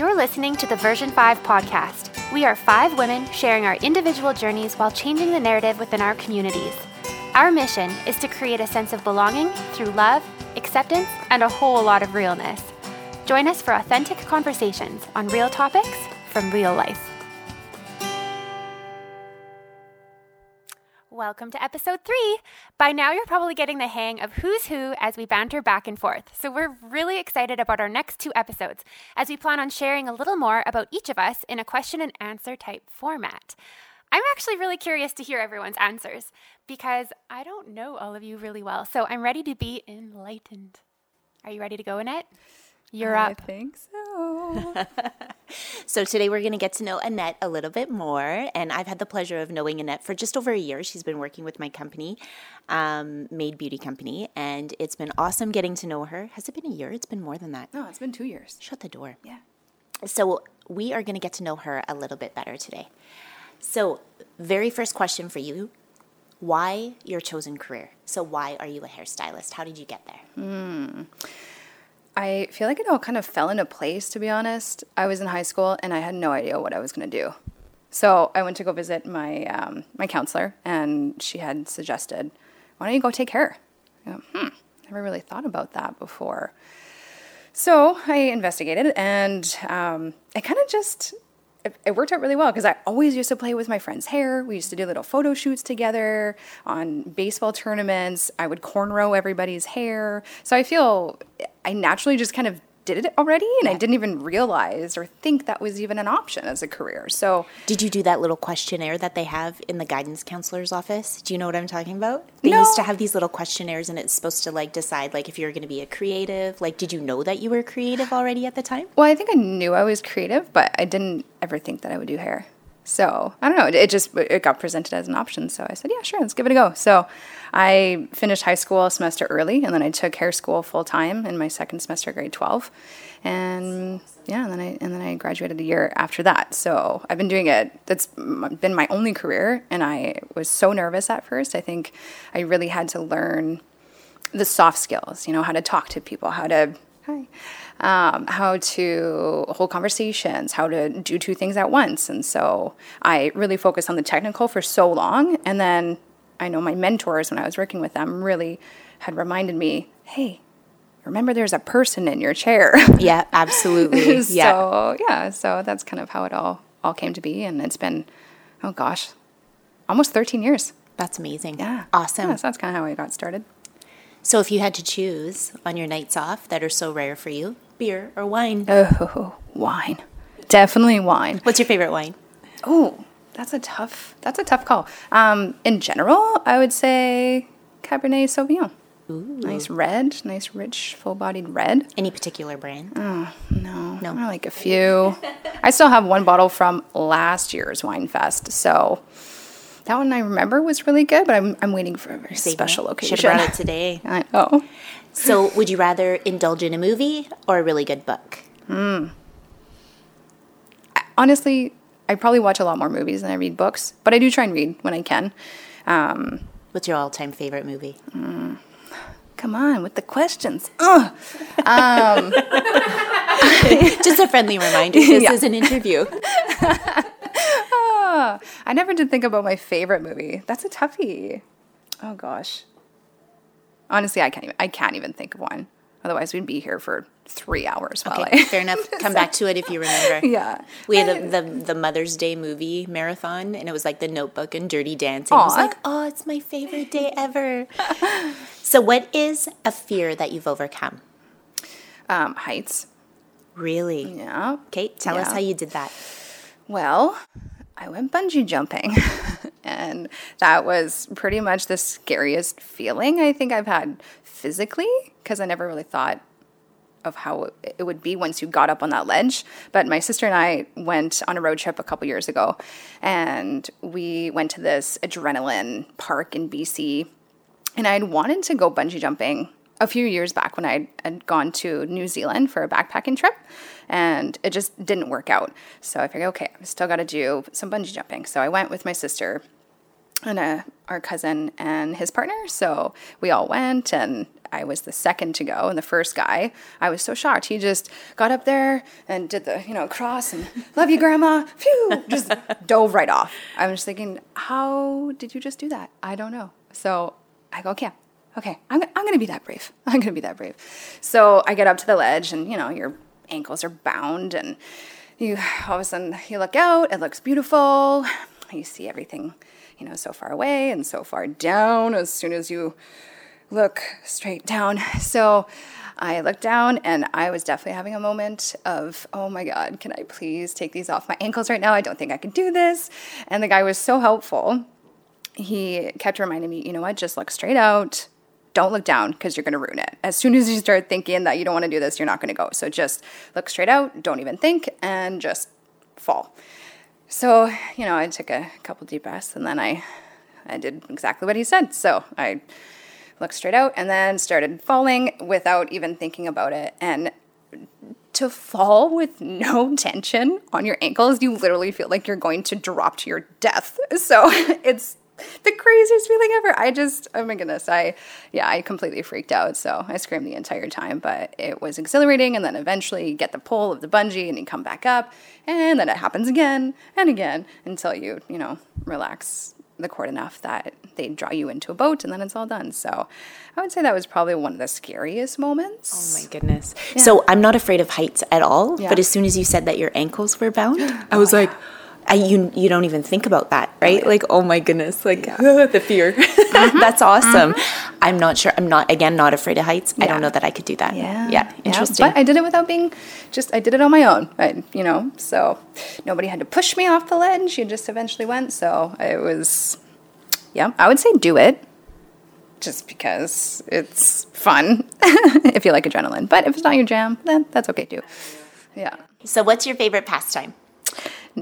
You're listening to the Version 5 podcast. We are five women sharing our individual journeys while changing the narrative within our communities. Our mission is to create a sense of belonging through love, acceptance, and a whole lot of realness. Join us for authentic conversations on real topics from real life. Welcome to episode three. By now, you're probably getting the hang of who's who as we banter back and forth. So, we're really excited about our next two episodes as we plan on sharing a little more about each of us in a question and answer type format. I'm actually really curious to hear everyone's answers because I don't know all of you really well. So, I'm ready to be enlightened. Are you ready to go, Annette? You're I up. think so. So today we're going to get to know Annette a little bit more, and I've had the pleasure of knowing Annette for just over a year. She's been working with my company, um, Made Beauty Company, and it's been awesome getting to know her. Has it been a year? It's been more than that. no, it's been two years. Shut the door. Yeah. So we are going to get to know her a little bit better today. So, very first question for you: Why your chosen career? So, why are you a hairstylist? How did you get there? I feel like it all kind of fell into place, to be honest. I was in high school and I had no idea what I was going to do. So I went to go visit my um, my counselor, and she had suggested, "Why don't you go take hair?" I hmm, never really thought about that before. So I investigated, and um, it kind of just it, worked out really well because I always used to play with my friend's hair. We used to do little photo shoots together on baseball tournaments. I would cornrow everybody's hair. So I feel I naturally just kind of did it already, and I didn't even realize or think that was even an option as a career. So Did you do that little questionnaire that they have in the guidance counselor's office? Do you know what I'm talking about? They No. used to have these little questionnaires and it's supposed to like decide like if you're going to be a creative. Like did you know that you were creative already at the time? Well, I think I knew I was creative, but I didn't ever think that I would do hair. So I don't know. It, just it got presented as an option. So I said, yeah, sure, let's give it a go. So I finished high school a semester early, and then I took hair school full time in my second semester, grade twelve, and yeah, and then I and then I graduated a year after that. So I've been doing it. That's been my only career, and I was so nervous at first. I think I really had to learn the soft skills, you know, how to talk to people, how to hi, um, how to hold conversations, how to do two things at once. And so I really focused on the technical for so long. And then I know my mentors, when I was working with them, really had reminded me, hey, remember there's a person in your chair. Yeah, absolutely. yeah. So yeah, so that's kind of how it all all came to be. And it's been, oh gosh, almost 13 years. That's amazing. Yeah. Awesome. Yeah, so that's kind of how I got started. So if you had to choose on your nights off that are so rare for you, beer or wine? Oh, wine. Definitely wine. What's your favorite wine? Oh, that's a tough. That's a tough call. Um, in general, I would say Cabernet Sauvignon. Nice red, nice rich, full-bodied red. Any particular brand? Oh No, No. I like a few. I still have one bottle from last year's Wine Fest, so that one I remember was really good. But I'm I'm waiting for a very Saving special it. occasion. Should have brought it today. I know. So would you rather indulge in a movie or a really good book? Hmm. Honestly, I probably watch a lot more movies than I read books, but I do try and read when I can. Um, What's your all-time favorite movie? Hmm. come on with the questions. Ugh. Um, Just a friendly reminder. This Yeah. is an interview. Ah, I never did think about my favorite movie. That's a toughie. Oh gosh. Honestly, I can't even I can't even think of one. Otherwise, we'd be here for three hours. While Okay, I, fair enough. Come back to it if you remember. yeah. We had a, the the Mother's Day movie marathon, and it was like The Notebook and Dirty Dancing. I was like, oh, it's my favorite day ever. so, what is a fear that you've overcome? Um, heights. Really? Yeah. Okay, tell us how you did that. Well, I went bungee jumping, and that was pretty much the scariest feeling I think I've had physically because I never really thought of how it would be once you got up on that ledge. But my sister and I went on a road trip a couple years ago, and we went to this adrenaline park in BC. And I'd wanted to go bungee jumping a few years back when I had gone to New Zealand for a backpacking trip, and it just didn't work out. So I figured, okay, I've still got to do some bungee jumping. So I went with my sister and uh, our cousin and his partner. So we all went, and I was the second to go, and the first guy, I was so shocked. He just got up there and did the, you know, cross and love you, grandma, phew, just dove right off. I was thinking, how did you just do that? I don't know. So I go, okay, okay, I'm, I'm to be that brave. I'm to be that brave. So I get up to the ledge, and, you know, your ankles are bound, and you all of a sudden you look out, it looks beautiful. You see everything, you know, so far away and so far down as soon as you look straight down. So I looked down and I was definitely having a moment of, oh my God, can I please take these off my ankles right now? I don't think I can do this. And the guy was so helpful. He kept reminding me, you know what, just look straight out. Don't look down because you're going to ruin it. As soon as you start thinking that you don't want to do this, you're not going to go. So just look straight out, don't even think, and just fall. So, you know, I took a couple deep breaths and then I I did exactly what he said. So I looked straight out and then started falling without even thinking about it. And to fall with no tension on your ankles, you literally feel like you're going to drop to your death. So it's the craziest feeling ever. I just, oh my goodness, I, yeah, I completely freaked out. So I screamed the entire time, but it was exhilarating. And then eventually you get the pull of the bungee and you come back up. And then it happens again and again until you, you know, relax the cord enough that they draw you into a boat and then it's all done. So I would say that was probably one of the scariest moments. Oh my goodness. Yeah. So I'm not afraid of heights at all, yeah. but as soon as you said that your ankles were bound, I was like, I, you you don't even think about that, right? Like, oh my goodness, like yeah. the fear. Mm-hmm. That's awesome. Mm-hmm. I'm not sure. I'm not again not afraid of heights. Yeah. I don't know that I could do that. Yeah, yeah, interesting. Yeah. But I did it without being just. I did it on my own. I, you know, so nobody had to push me off the ledge. You just eventually went. So it was yeah, I would say do it just because it's fun if you like adrenaline. But if it's not your jam, then that's okay too. Yeah. So, what's your favorite pastime?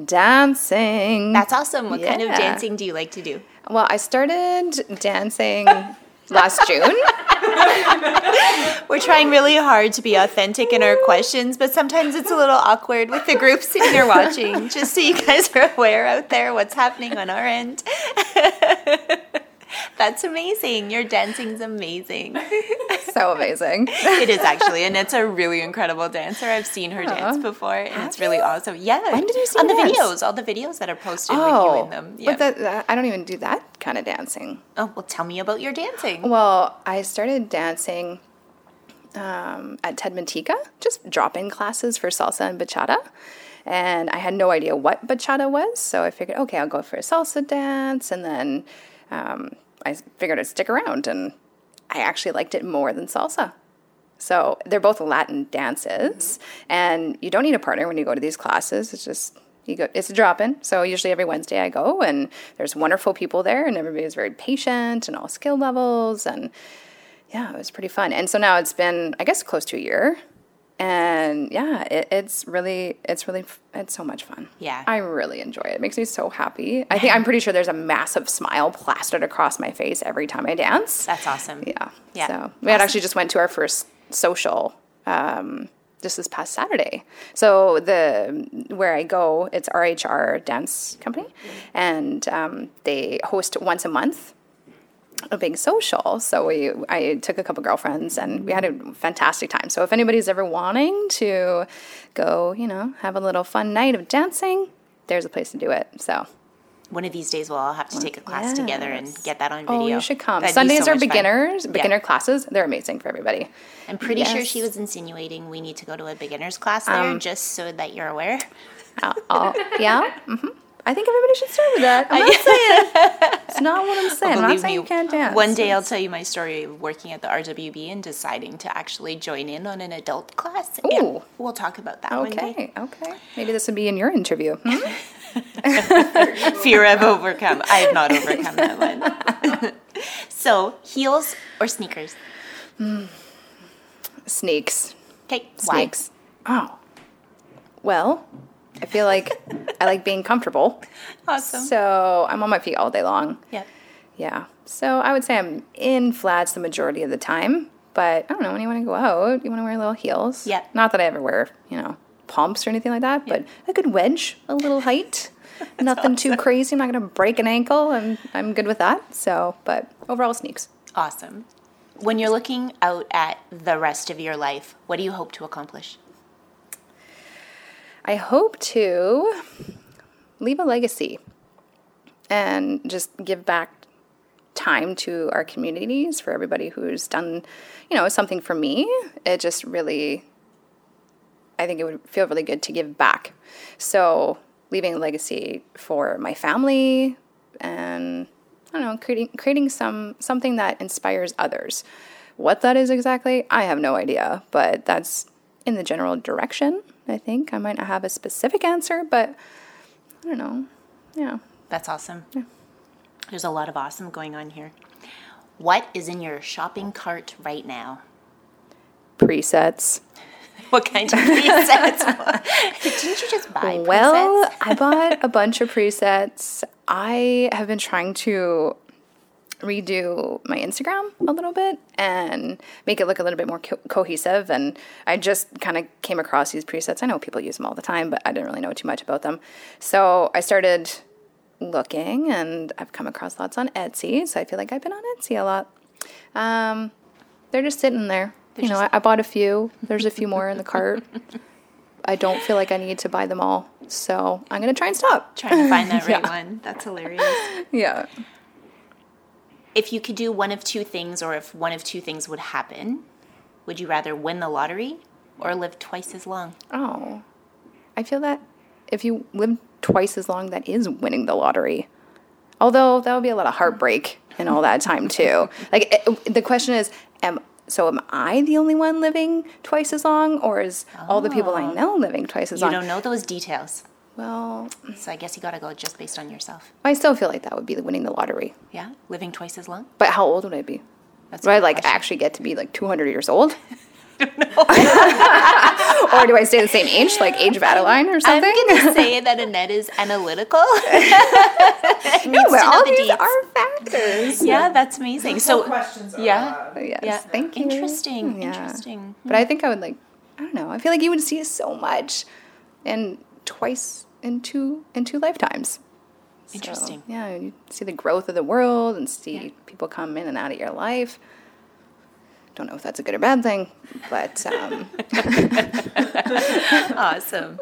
Dancing. That's awesome. What yeah. kind of dancing do you like to do? Well, I started dancing last June. We're trying really hard to be authentic in our questions, but sometimes it's a little awkward with the group sitting here watching, just so you guys are aware out there what's happening on our end. That's amazing. Your dancing's amazing. so amazing. it is actually, and it's a really incredible dancer. I've seen her dance before, and Have it's really you? awesome. Yeah. When did you see on the videos? All the videos that are posted oh, with you in them. Yeah. But that, I don't even do that kind of dancing. Oh well, tell me about your dancing. Well, I started dancing um, at Ted Mantica, just drop-in classes for salsa and bachata and I had no idea what bachata was. So I figured, okay, I'll go for a salsa dance, and then um, I figured I'd stick around, and I actually liked it more than salsa. So they're both Latin dances, and you don't need a partner when you go to these classes. It's just you go. It's a drop-in. So usually every Wednesday I go, and there's wonderful people there, and everybody's very patient and all skill levels, and yeah, it was pretty fun. And so now it's been, I guess, close to a year and yeah it, it's really it's really it's so much fun. Yeah. I really enjoy it. It makes me so happy. I think i'm pretty sure there's a massive smile plastered across my face every time i dance. That's awesome. Yeah. Yeah. So we had actually just went to our first social um, just this past Saturday. So the where I go, it's RHR Dance Company, and um, they host once a month a big social. So we I took a couple girlfriends and we had a fantastic time. So if anybody's ever wanting to go, you know, have a little fun night of dancing, there's a place to do it. So one of these days we'll all have to take a class yes. together and get that on video. Oh, you should come. That'd Sundays so are beginners, fun. beginner yeah. classes. They're amazing for everybody. I'm pretty yes. sure she was insinuating we need to go to a beginner's class there um, just so that you're aware. Uh, uh, yeah. Mm-hmm. I think everybody should start with that. I'm not saying it's not what I'm saying. Well, I'm not saying me, you can't dance. One day I'll tell you my story of working at the RWB and deciding to actually join in on an adult class. Ooh. We'll talk about that one. okay, Okay, Maybe this would be in your interview. Hmm? Fear I've overcome. I have not overcome that one. so, heels or sneakers? Mm. Sneaks. Okay, sneaks. Oh. Well, I feel like I like being comfortable. Awesome. So I'm on my feet all day long. Yeah. Yeah. So I would say I'm in flats the majority of the time. But I don't know, when you want to go out, you want to wear little heels. Yeah. Not that I ever wear, you know, pumps or anything like that, yeah. but a good wedge, a little height. Nothing awesome. too crazy. I'm not going to break an ankle. I'm, I'm good with that. So, but overall, sneaks. Awesome. When you're looking out at the rest of your life, what do you hope to accomplish? I hope to leave a legacy and just give back time to our communities for everybody who's done, you know, something for me. It just really, I think it would feel really good to give back. So, leaving a legacy for my family and I don't know, creating creating some something that inspires others. What that is exactly, I have no idea, but that's in the general direction. I think I might not have a specific answer, but I don't know. Yeah. That's awesome. Yeah. There's a lot of awesome going on here. What is in your shopping cart right now? Presets. What kind of presets? Didn't you just buy presets? Well, I bought a bunch of presets. I have been trying to redo my Instagram a little bit and make it look a little bit more co- cohesive. And I just kind of came across these presets. I know people use them all the time, but I didn't really know too much about them. So I started looking and I've come across lots on Etsy. So I feel like I've been on Etsy a lot. Um, they're just sitting there. They're you know, I, I bought a few. There's a few more in the cart. I don't feel like I need to buy them all. So I'm going to try and stop. Trying to find that right yeah. one. That's hilarious. Yeah. If you could do one of two things, or if one of two things would happen, would you rather win the lottery or live twice as long? Oh, I feel that if you live twice as long, that is winning the lottery. Although that would be a lot of heartbreak and all that time too. Like it, the question is, am so am I the only one living twice as long, or is oh. all the people I oh. know living twice as you long? You don't know those details. Well, so I guess you got to go just based on yourself. I still feel like that would be winning the lottery. Yeah, living twice as long. But how old would I be? That's would I like question. actually get to be like 200 years old? or do I stay the same age, like age of Adaline or something? I'm going to say that Annette is analytical. no, but all the these are factors. Yeah, that's amazing. so questions. Yeah, oh, yes, yeah. Thank you. Interesting. Hmm, yeah. Interesting. But I hmm. think I would like. I don't know. I feel like you would see so much, and twice in two in two lifetimes. Interesting. So, yeah, you see the growth of the world and see yeah. people come in and out of your life. Don't know if that's a good or bad thing, but um. awesome.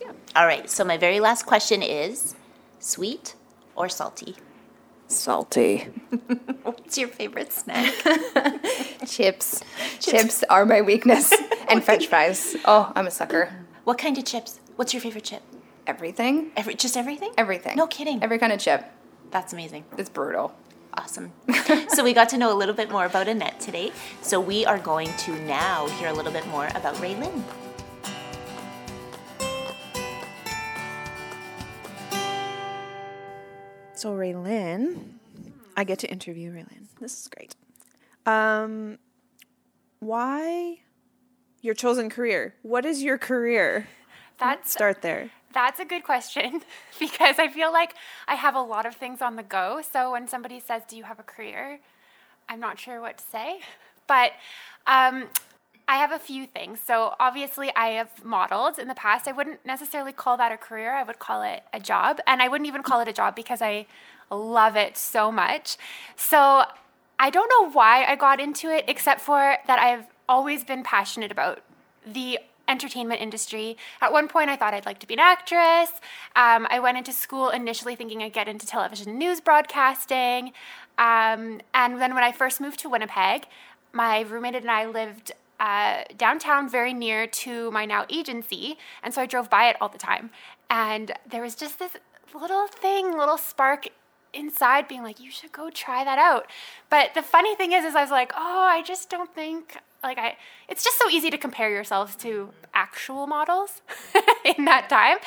Yeah. All right. So my very last question is: sweet or salty? Salty. What's your favorite snack? chips. chips. Chips are my weakness, and French fries. Oh, I'm a sucker. What kind of chips? What's your favorite chip? Everything. Every just everything. Everything. No kidding. Every kind of chip. That's amazing. It's brutal. Awesome. so we got to know a little bit more about Annette today. So we are going to now hear a little bit more about Raylin. So Raylin, I get to interview Raylin. This is great. Um, why your chosen career? What is your career? That's start there. That's a good question because I feel like I have a lot of things on the go. So when somebody says, Do you have a career? I'm not sure what to say. But um, I have a few things. So obviously, I have modeled in the past. I wouldn't necessarily call that a career, I would call it a job. And I wouldn't even call it a job because I love it so much. So I don't know why I got into it, except for that I've always been passionate about the entertainment industry. At one point, I thought I'd like to be an actress. Um, I went into school initially thinking I'd get into television news broadcasting. Um, and then when I first moved to Winnipeg, my roommate and I lived uh, downtown, very near to my now agency. And so I drove by it all the time. And there was just this little thing, little spark inside being like you should go try that out but the funny thing is is i was like oh i just don't think like I it's just so easy to compare yourselves to actual models in that time.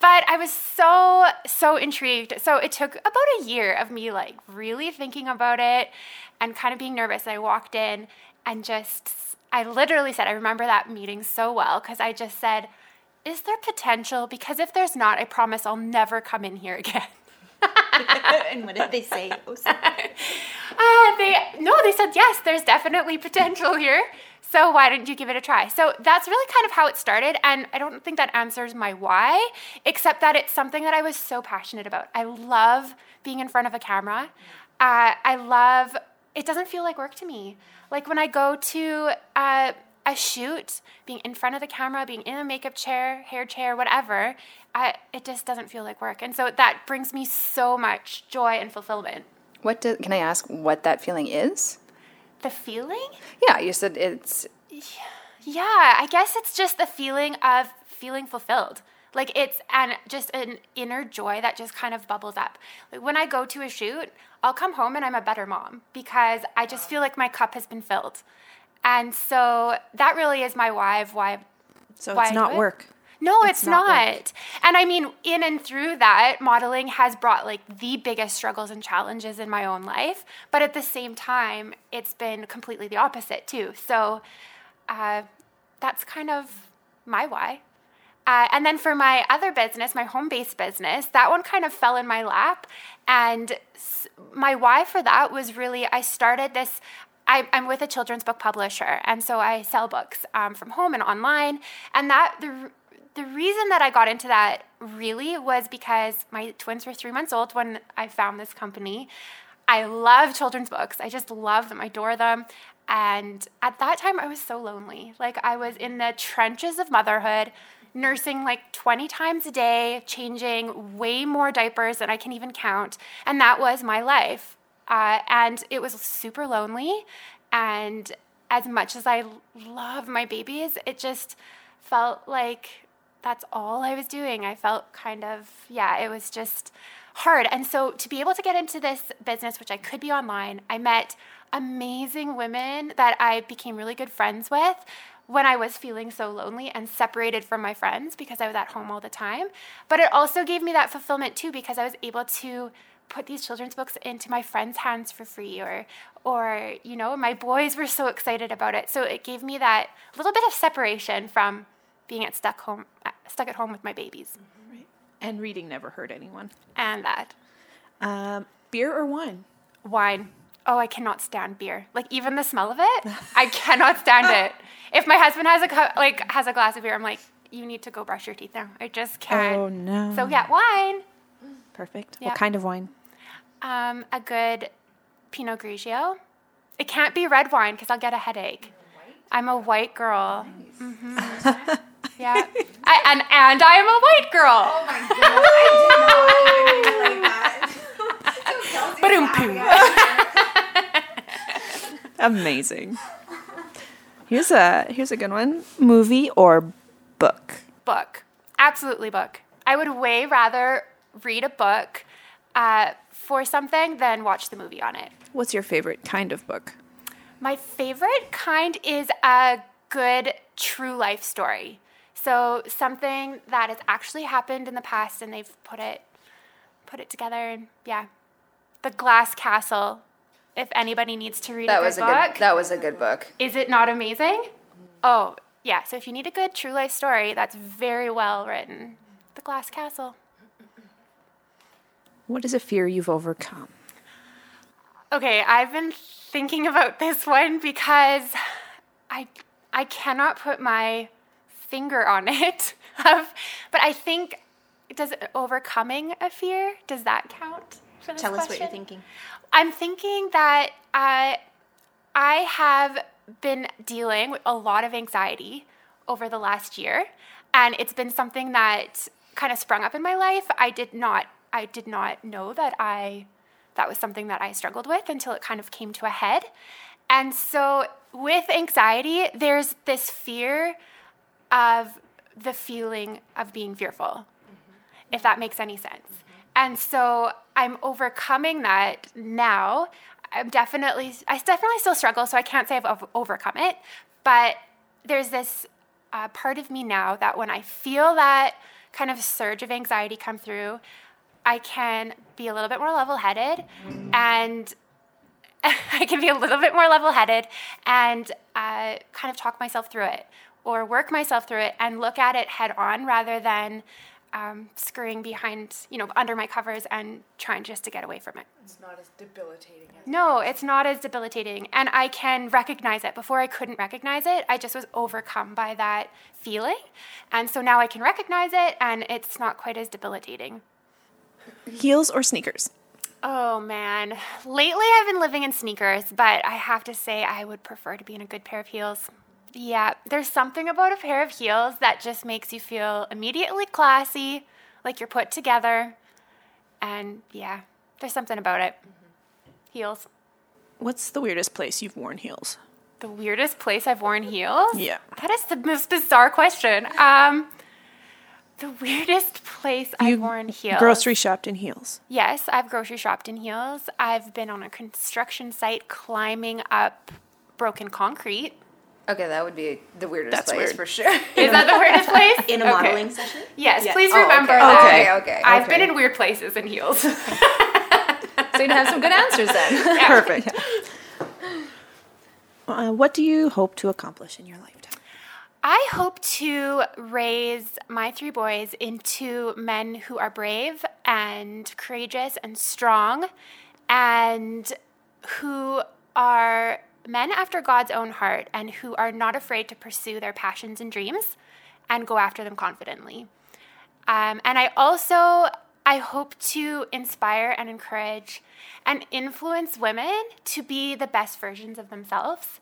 But I was so so intrigued. So it took about a year of me like really thinking about it and kind of being nervous. I walked in and just I literally said I remember that meeting so well cuz I just said is there potential because if there's not I promise I'll never come in here again. and what did they say? Oh, uh, they no, they said yes. There's definitely potential here. So why didn't you give it a try? So that's really kind of how it started, and I don't think that answers my why, except that it's something that I was so passionate about. I love being in front of a camera. Uh, I love it doesn't feel like work to me. Like when I go to uh, a shoot, being in front of the camera, being in a makeup chair, hair chair, whatever, I, it just doesn't feel like work. And so that brings me so much joy and fulfillment. What do, can I ask what that feeling is? The feeling? Yeah, you said it's Yeah, I guess it's just the feeling of feeling fulfilled. Like it's and just an inner joy that just kind of bubbles up. Like when I go to a shoot, I'll come home and I'm a better mom because I just feel like my cup has been filled. And so that really is my why of why So Why it's I not do it? work. No, it's, It's not not. work. And I mean, in and through that, modeling has brought like the biggest struggles and challenges in my own life. But at the same time, it's been completely the opposite too. So uh, that's kind of my why. Uh, and then for my other business, my home based business, that one kind of fell in my lap. And s- my why for that was really I started this. I, I'm with a children's book publisher, and so I sell books um, from home and online. And that the the reason that I got into that really was because my twins were three months old when I found this company. I love children's books. I just love them, I adore them. And at that time, I was so lonely. Like, I was in the trenches of motherhood, nursing like 20 times a day, changing way more diapers than I can even count. And that was my life. Uh, and it was super lonely. And as much as I love my babies, it just felt like that's all I was doing. I felt kind of, yeah, it was just hard. And so to be able to get into this business, which I could be online, I met amazing women that I became really good friends with when I was feeling so lonely and separated from my friends because I was at home all the time. But it also gave me that fulfillment too because I was able to put these children's books into my friends' hands for free or or you know, my boys were so excited about it. So it gave me that little bit of separation from being at stuck home stuck at home with my babies Right. And reading never hurt anyone. and that Um, beer or wine? wine oh i cannot stand beer like even the smell of it i cannot stand it if my husband has a cu- like has a glass of beer i'm like you need to go brush your teeth now i just can't Oh, no. so yeah wine Perfect. Yeah. What kind of wine? um, a good pinot grigio it can't be red wine because i'll get a headache i'm a white girl Mhm. yeah I, and and i am a white girl Ba-dum-poo. Amazing. Here's a here's a good one. Movie or book? book absolutely book i would way rather read a book uh, for something than watch the movie on it What's your favorite kind of book? my favorite kind is a good true life story so something that has actually happened in the past and they've put it put it together and yeah. The glass castle if anybody needs to read that a good was a book. good that was a good book. is it not amazing? Oh yeah. So if you need a good true life story that's very well written. The glass castle. What is a fear you've overcome? Okay, I've been thinking about this one because I I cannot put my finger on it. Of, but I think does overcoming a fear does that count for this Tell us what you're thinking. I'm thinking that uh, I have been dealing with a lot of anxiety over the last year, and it's been something that kind of sprung up in my life. I did not, I did not know that I, that was something that I struggled with until it kind of came to a head. And so with anxiety, there's this fear of the feeling of being fearful if that makes any sense. And so I'm overcoming that now. I'm definitely, I definitely still struggle, so I can't say I've overcome it. But there's this uh, part of me now that when I feel that kind of surge of anxiety come through, I can be a little bit more level headed and I can be a little bit more level headed and uh, kind of talk myself through it or work myself through it and look at it head on rather than um, scurrying behind, you know, under my covers and trying just to get away from it. It's not as debilitating as No, it's not as debilitating. And I can recognize it. Before I couldn't recognize it, I just was overcome by that feeling. And so now I can recognize it and it's not quite as debilitating. Heels or sneakers? Oh man. Lately I've been living in sneakers, but I have to say I would prefer to be in a good pair of heels. Yeah, there's something about a pair of heels that just makes you feel immediately classy, like you're put together. And yeah, there's something about it. Heels. What's the weirdest place you've worn heels? The weirdest place I've worn heels? Yeah. That is the most bizarre question. Um the weirdest place I've worn heels. Grocery shopped in heels. Yes, I've grocery shopped in heels. I've been on a construction site climbing up broken concrete. Okay, that would be the weirdest That's place weird. for sure. Is that the weirdest place? In a Okay. modeling session? Yes, Yes. please Oh, remember okay. that. Okay, okay, I've okay. been in weird places in heels. so you'd have some good answers then. Perfect. Uh, what do you hope to accomplish in your lifetime? I hope to raise my three boys into men who are brave and courageous and strong and who are men after God's own heart and who are not afraid to pursue their passions and dreams and go after them confidently. Um, and I also I hope to inspire and encourage and influence women to be the best versions of themselves,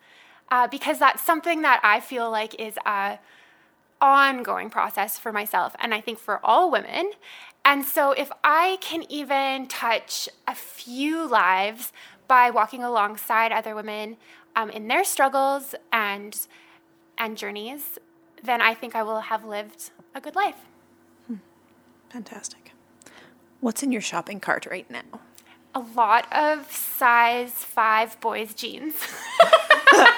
uh, because that's something that I feel like is a ongoing process for myself, and I think for all women. And so, if I can even touch a few lives by walking alongside other women um, in their struggles and and journeys, then I think I will have lived a good life. Fantastic. What's in your shopping cart right now? a lot of size five boys jeans. uh,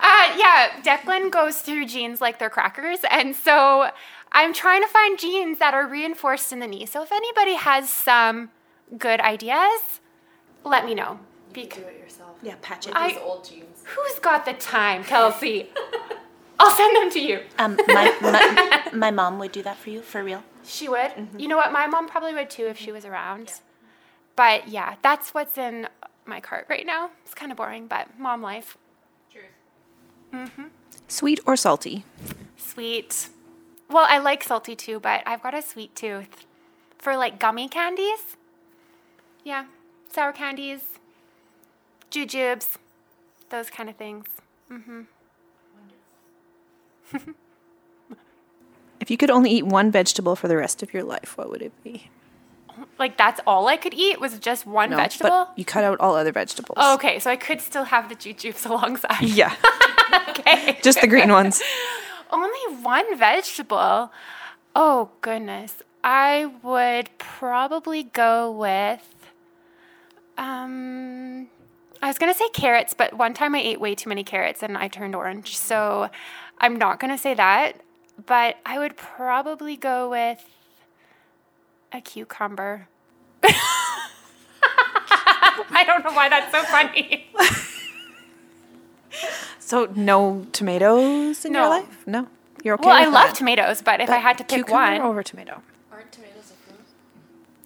yeah, Declan goes through jeans like they're crackers, and so I'm trying to find jeans that are reinforced in the knee. So if anybody has some good ideas, let me know. Bec- Do it yourself. Yeah, patch it. I- Old jeans. who's got the time, Kelsey? I'll send them to you. um, my, my, my mom would do that for you, for real. She would. You know what? My mom probably would too if she was around. But yeah, that's what's in my cart right now. It's kind of boring, but mom life. Mm-hmm. Sweet or salty? Sweet. Well, I like salty too, but I've got a sweet tooth for like gummy candies. Yeah, sour candies, jujubes, those kind of things. Mm-hmm. If you could only eat one vegetable for the rest of your life, what would it be? Like that's all I could eat was just one vegetable. But you cut out all other vegetables. Oh, okay, so I could still have the jujubes alongside. Yeah, okay. just the green ones. Only one vegetable. Oh goodness. I would probably go with um I was going to say carrots, but one time I ate way too many carrots and I turned orange. So I'm not going to say that, but I would probably go with a cucumber. I don't know why that's so funny. So no tomatoes in your life? No, you're okay. Well, I love that? tomatoes, but if I had to pick Cucumber one, over tomato.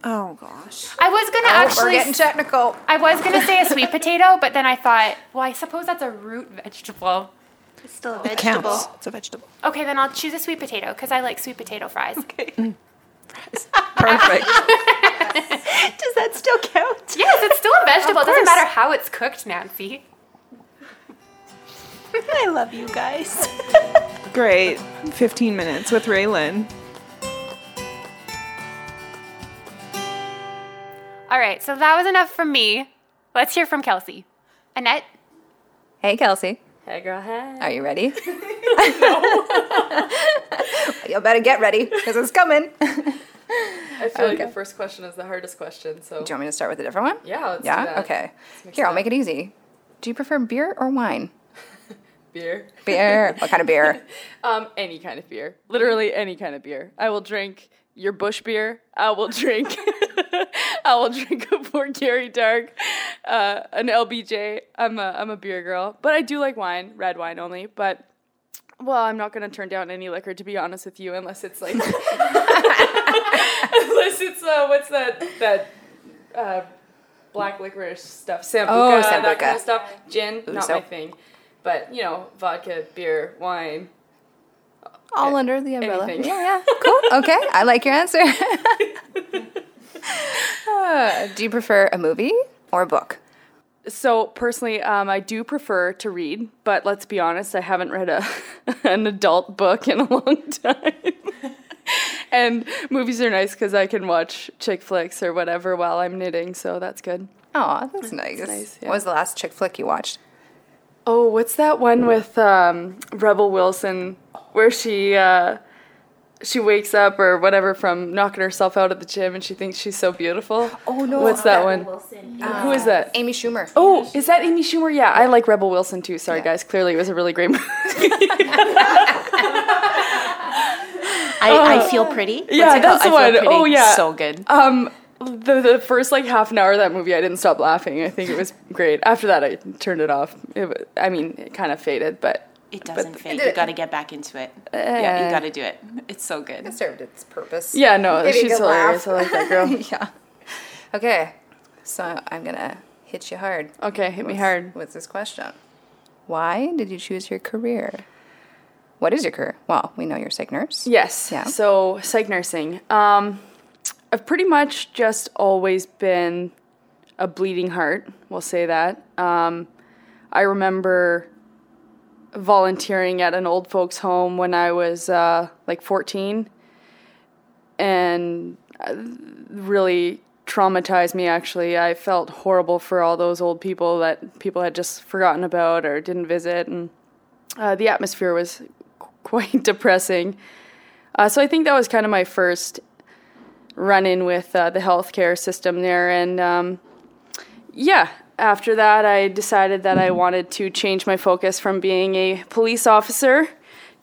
Oh gosh. I was gonna Oh, we're actually. getting technical. I was gonna say a sweet potato, but then I thought, well, I suppose that's a root vegetable. It's still a It vegetable. counts. It's a vegetable. Okay, then I'll choose a sweet potato because I like sweet potato fries. Okay. Mm. Perfect. Does that still count? Yes, it's still a vegetable. It doesn't matter how it's cooked, Nancy. I love you guys. Great. 15 minutes with Raylan. All right, so that was enough from me. Let's hear from Kelsey. Annette, Hey, Kelsey. Hey, girl, hey. Are you ready? you better get ready because it's coming. I feel like the first question is the hardest question, so. Do you want me to start with a different one? Yeah, let's do yeah? that. Okay. mix Here, I'll make it easy. Do you prefer beer or wine? Beer. Beer. what kind of beer? Um, any kind of beer. Literally any kind of beer. I will drink your Busch beer. I will drink. I will drink a Fort Garry Dark, uh, an LBJ. I'm a I'm a beer girl, but I do like wine, red wine only. But well, I'm not gonna turn down any liquor to be honest with you, unless it's like unless it's uh, what's that that uh, black licorice stuff, sambuca, Oh, that kind of stuff. Gin, not my thing. But you know, vodka, beer, wine. All under the umbrella. Anything. Yeah, yeah. Cool. Okay. I like your answer. Uh, do you prefer a movie or a book? So personally, um, I do prefer to read, but let's be honest, I haven't read a an adult book in a long time. and movies are nice because I can watch chick flicks or whatever while I'm knitting, so that's good. Oh, that's nice. nice, yeah. What was the last chick flick you watched? Oh, what's that one with um, Rebel Wilson where she uh, she wakes up or whatever from knocking herself out at the gym and she thinks she's so beautiful? Oh, no. What's that one? Who is that? Amy Schumer. Oh, is that Amy Schumer? Yeah, I like Rebel Wilson too. Sorry, guys. Clearly, it was a really great movie. I, I feel pretty. What's Yeah, that's the I Feel one. Pretty. Oh, yeah. so good. Um, the the first like half an hour of that movie, I didn't stop laughing. I think it was great. After that, I turned it off. It, I mean, it kind of faded, but It doesn't fade. did You it. got to get back into it. yeah, Uh, you got to do it. It's so good. It served its purpose. yeah, no, Maybe she's good laugh. hilarious. I like that girl. yeah. Okay, so I'm gonna hit you hard. Okay, hit me with- hard. with this question. Why did you choose your career? What is your career? Well, we know you're a psych nurse. Yes. Yeah. So psych nursing. Um, I've pretty much just always been a bleeding heart. We'll say that. Um, I remember volunteering at an old folks' home when I was uh, like 14, and uh, really traumatized me. Actually, I felt horrible for all those old people that people had just forgotten about or didn't visit, and uh, the atmosphere was qu- quite depressing. Uh, so I think that was kind of my first run in with uh, the healthcare system there. And um, yeah, after that, I decided that I wanted to change my focus from being a police officer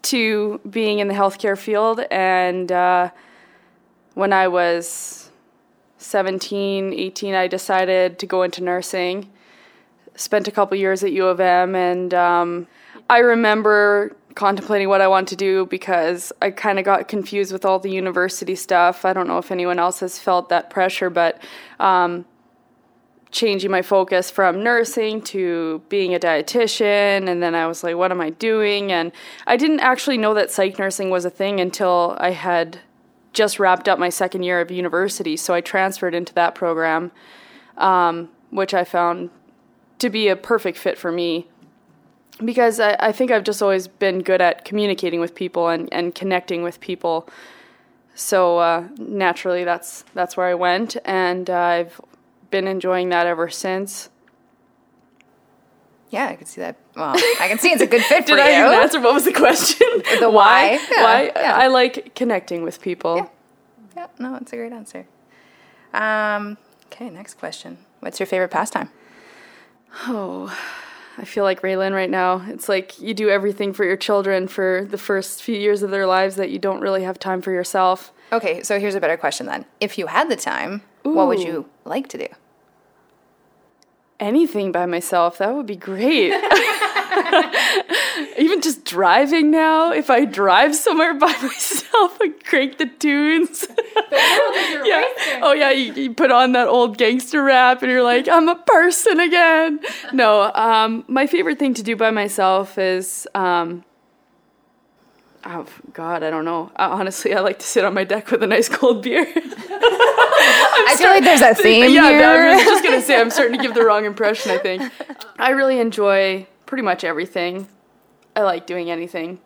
to being in the healthcare field. And uh, when I was 17, 18, I decided to go into nursing spent a couple years at U of M, and um, I remember contemplating what I want to do because I kind of got confused with all the university stuff. I don't know if anyone else has felt that pressure, but um, changing my focus from nursing to being a dietitian, and then I was like, what am I doing? And I didn't actually know that psych nursing was a thing until I had just wrapped up my second year of university, so I transferred into that program, um, which I found to be a perfect fit for me because I, I think I've just always been good at communicating with people and, and connecting with people. So uh, naturally, that's that's where I went, and uh, I've been enjoying that ever since. Yeah, I can see that. Well, I can see it's a good fit for Did I you. even answer what was the question? The why? Yeah, why? yeah. I like connecting with people. Yeah, no, it's a great answer. Um, okay, next question. What's your favorite pastime? Oh, I feel like Raylan right now. It's like you do everything for your children for the first few years of their lives that you don't really have time for yourself. Okay, so here's a better question then. If you had the time, what would you like to do? Anything by myself. That would be great. Even just driving now, if I drive somewhere by myself and crank the tunes. yeah. Oh yeah, you, you put on that old gangster rap and you're like, I'm a person again. No, um, my favorite thing to do by myself is um, Oh God, I don't know. Uh, honestly, I like to sit on my deck with a nice cold beer. I feel like there's a theme yeah, here. I was just gonna say I'm starting to give the wrong impression. I think I really enjoy pretty much everything. I like doing anything.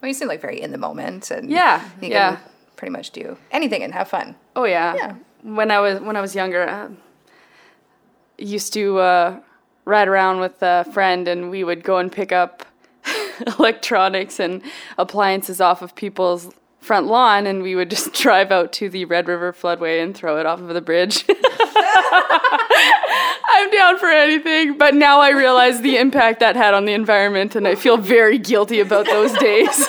well, you seem like very in the moment, and Yeah, you yeah. can pretty much do anything and have fun. Oh yeah. Yeah. When I was when I was younger, uh, used to uh, ride around with a friend, and we would go and pick up electronics and appliances off of people's front lawn, and we would just drive out to the Red River floodway and throw it off of the bridge. I'm down for anything, but now I realize the impact that had on the environment, and I feel very guilty about those days.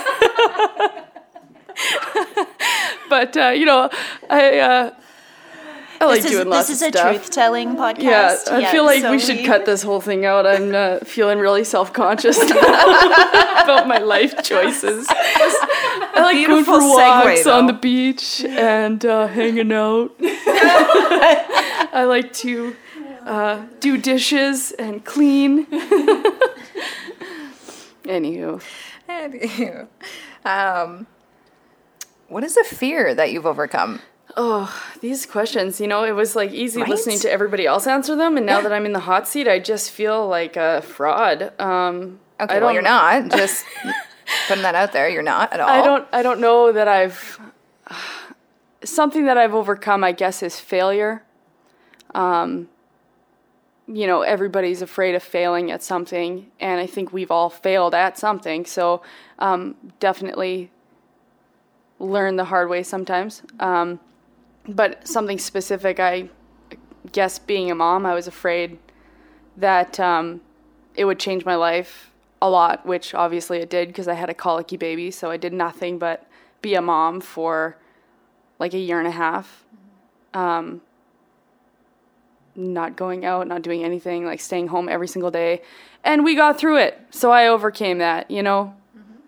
but uh, you know, I uh, I like this is, doing lots this is of a truth-telling podcast. Yeah, I feel like so we should cut this whole thing out. I'm uh, feeling really self-conscious about my life choices. I like going Beautiful for segue, walks on the beach and uh, hanging out. I like to uh, do dishes and clean. Anywho, Anywho, um, what is a fear that you've overcome? Oh, these questions, you know, it was like easy Right? listening to everybody else answer them, and now Yeah. that I'm in the hot seat, I just feel like a fraud. Um, Okay, well, you're not. Just putting that out there. You're not at all. I don't. I don't know that I've. Something that I've overcome, I guess, is failure. Um, you know, everybody's afraid of failing at something, and I think we've all failed at something. So, um, definitely learn the hard way sometimes. Um, but something specific, I guess, being a mom, I was afraid that um, it would change my life a lot, which obviously it did because I had a colicky baby. So I did nothing but be a mom for like a year and a half. Um, not going out, not doing anything, like staying home every single day. And we got through it. So I overcame that, you know?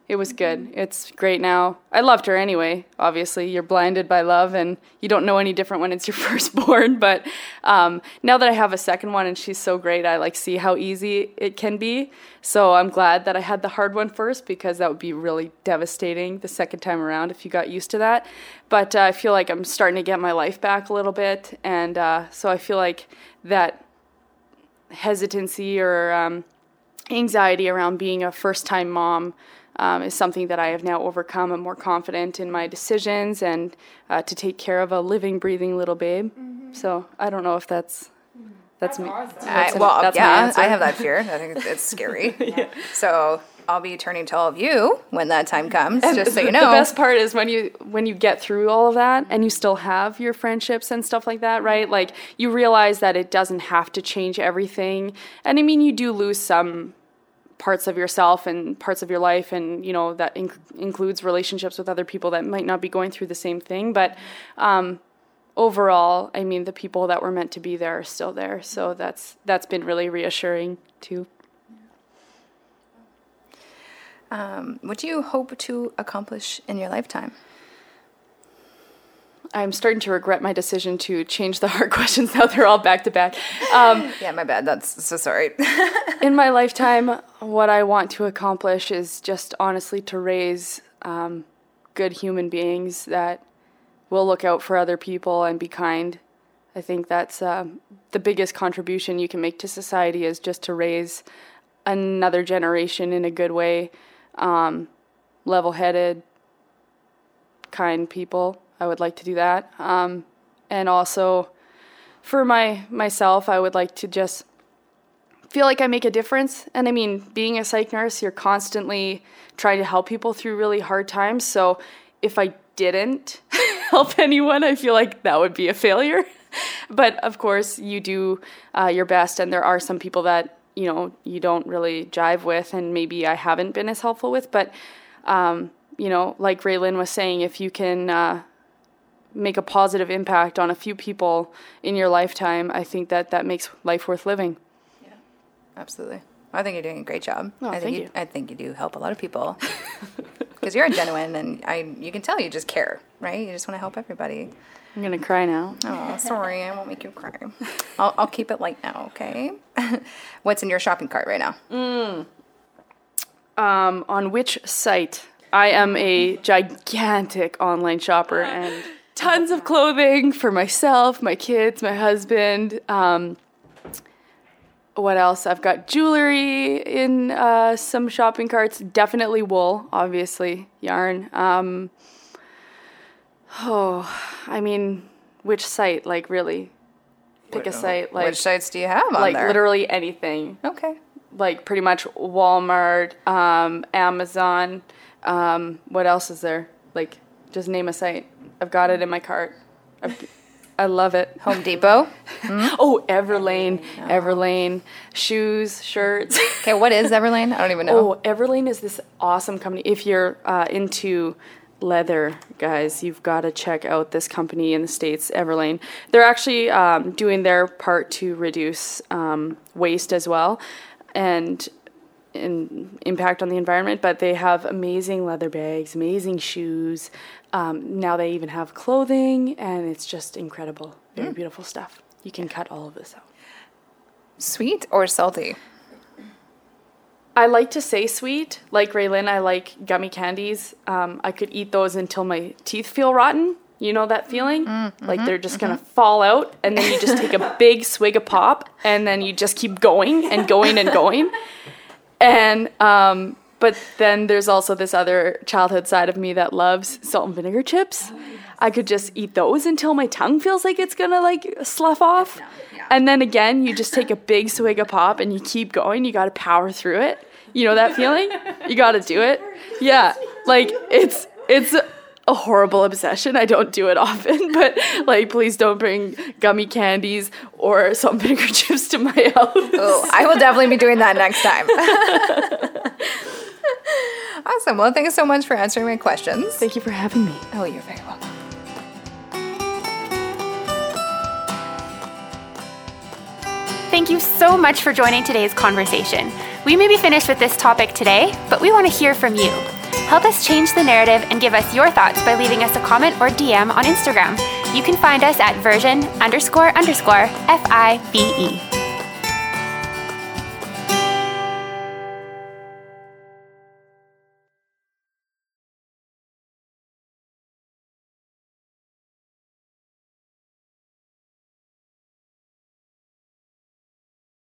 It was good. It's great now. I loved her anyway. Obviously, you're blinded by love, and you don't know any different when it's your firstborn. But um, now that I have a second one, and she's so great, I like see how easy it can be. So I'm glad that I had the hard one first because that would be really devastating the second time around if you got used to that. But uh, I feel like I'm starting to get my life back a little bit, and uh, so I feel like that hesitancy or um, anxiety around being a first time mom um, is something that I have now overcome. I'm more confident in my decisions and uh, to take care of a living, breathing little babe. So I don't know if that's that's me. I, That's- well, that's yeah, answer. I have that fear. I think it's, it's scary. So I'll be turning to all of you when that time comes, just so you know. The best part is when you when you get through all of that and you still have your friendships and stuff like that, right? Like you realize that it doesn't have to change everything. And I mean, you do lose some parts of yourself and parts of your life and you know that inc- includes relationships with other people that might not be going through the same thing. But um, overall i mean the people that were meant to be there are still there. So that's that's been really reassuring too. Um, what do you hope to accomplish in your lifetime? I'm starting to regret my decision to change the hard questions now they're all back to back um, Yeah, my bad. That's so sorry. in my lifetime, what I want to accomplish is just honestly to raise um, good human beings that will look out for other people and be kind. I think that's um, the biggest contribution you can make to society is just to raise another generation in a good way, um, level headed, kind people. I would like to do that. Um, and also, for my myself, I would like to just feel like I make a difference. And I mean, being a psych nurse, you're constantly trying to help people through really hard times. So if I didn't help anyone, I feel like that would be a failure. but of course, you do uh, your best, and there are some people that you know you don't really jive with, and maybe I haven't been as helpful with. But um, you know, like Raylyn was saying, if you can. Uh, make a positive impact on a few people in your lifetime, I think that that makes life worth living. Yeah, absolutely. I think you're doing a great job. Oh, I think thank you. you. I think you do help a lot of people. Because you're a genuine, and I you can tell you just care, right? You just want to help everybody. I'm gonna cry now. Oh, sorry, I won't make you cry. I'll, I'll keep it light now, okay? What's in your shopping cart right now? Um, on which site? I am a gigantic online shopper and tons of clothing for myself, my kids, my husband. Um, what else? I've got jewelry in uh, some shopping carts. Definitely wool, obviously, yarn. Um, oh, I mean, which site? Like, really? Pick a site. Like, Which sites do you have on like there? literally anything. Okay. like pretty much Walmart, um, Amazon. Um, what else is there? Like, just name a site. I've got it in my cart. I've, I love it. Home Depot. Oh, Everlane, Everlane, shoes, shirts. Okay, what is Everlane? I don't even know. Oh, Everlane is this awesome company. If you're uh, into leather, guys, you've got to check out this company in the States, Everlane. They're actually um, doing their part to reduce um, waste as well and in impact on the environment, but they have amazing leather bags, amazing shoes. Um, now they even have clothing, and it's just incredible. Very beautiful stuff. You can cut all of this out. Sweet or salty? I like to say sweet. Like Raylyn, I like gummy candies. Um, I could eat those until my teeth feel rotten. You know that feeling? Like they're just gonna fall out, and then you just take a big swig of pop, and then you just keep going and going and going. And um, but then there's also this other childhood side of me that loves salt and vinegar chips. I could just eat those until my tongue feels like it's gonna like slough off. And then again, you just take a big swig of pop and you keep going. You gotta power through it. You know that feeling? You gotta do it. Yeah. Like it's it's a horrible obsession. I don't do it often, but like please don't bring gummy candies or salt and vinegar chips to my house. Oh, I will definitely be doing that next time. awesome. Well, thank you so much for answering my questions. Thank you for having me. Oh, you're very welcome. Thank you so much for joining today's conversation. We may be finished with this topic today, but we want to hear from you. Help us change the narrative and give us your thoughts by leaving us a comment or DM on Instagram. You can find us at version underscore underscore F I V E.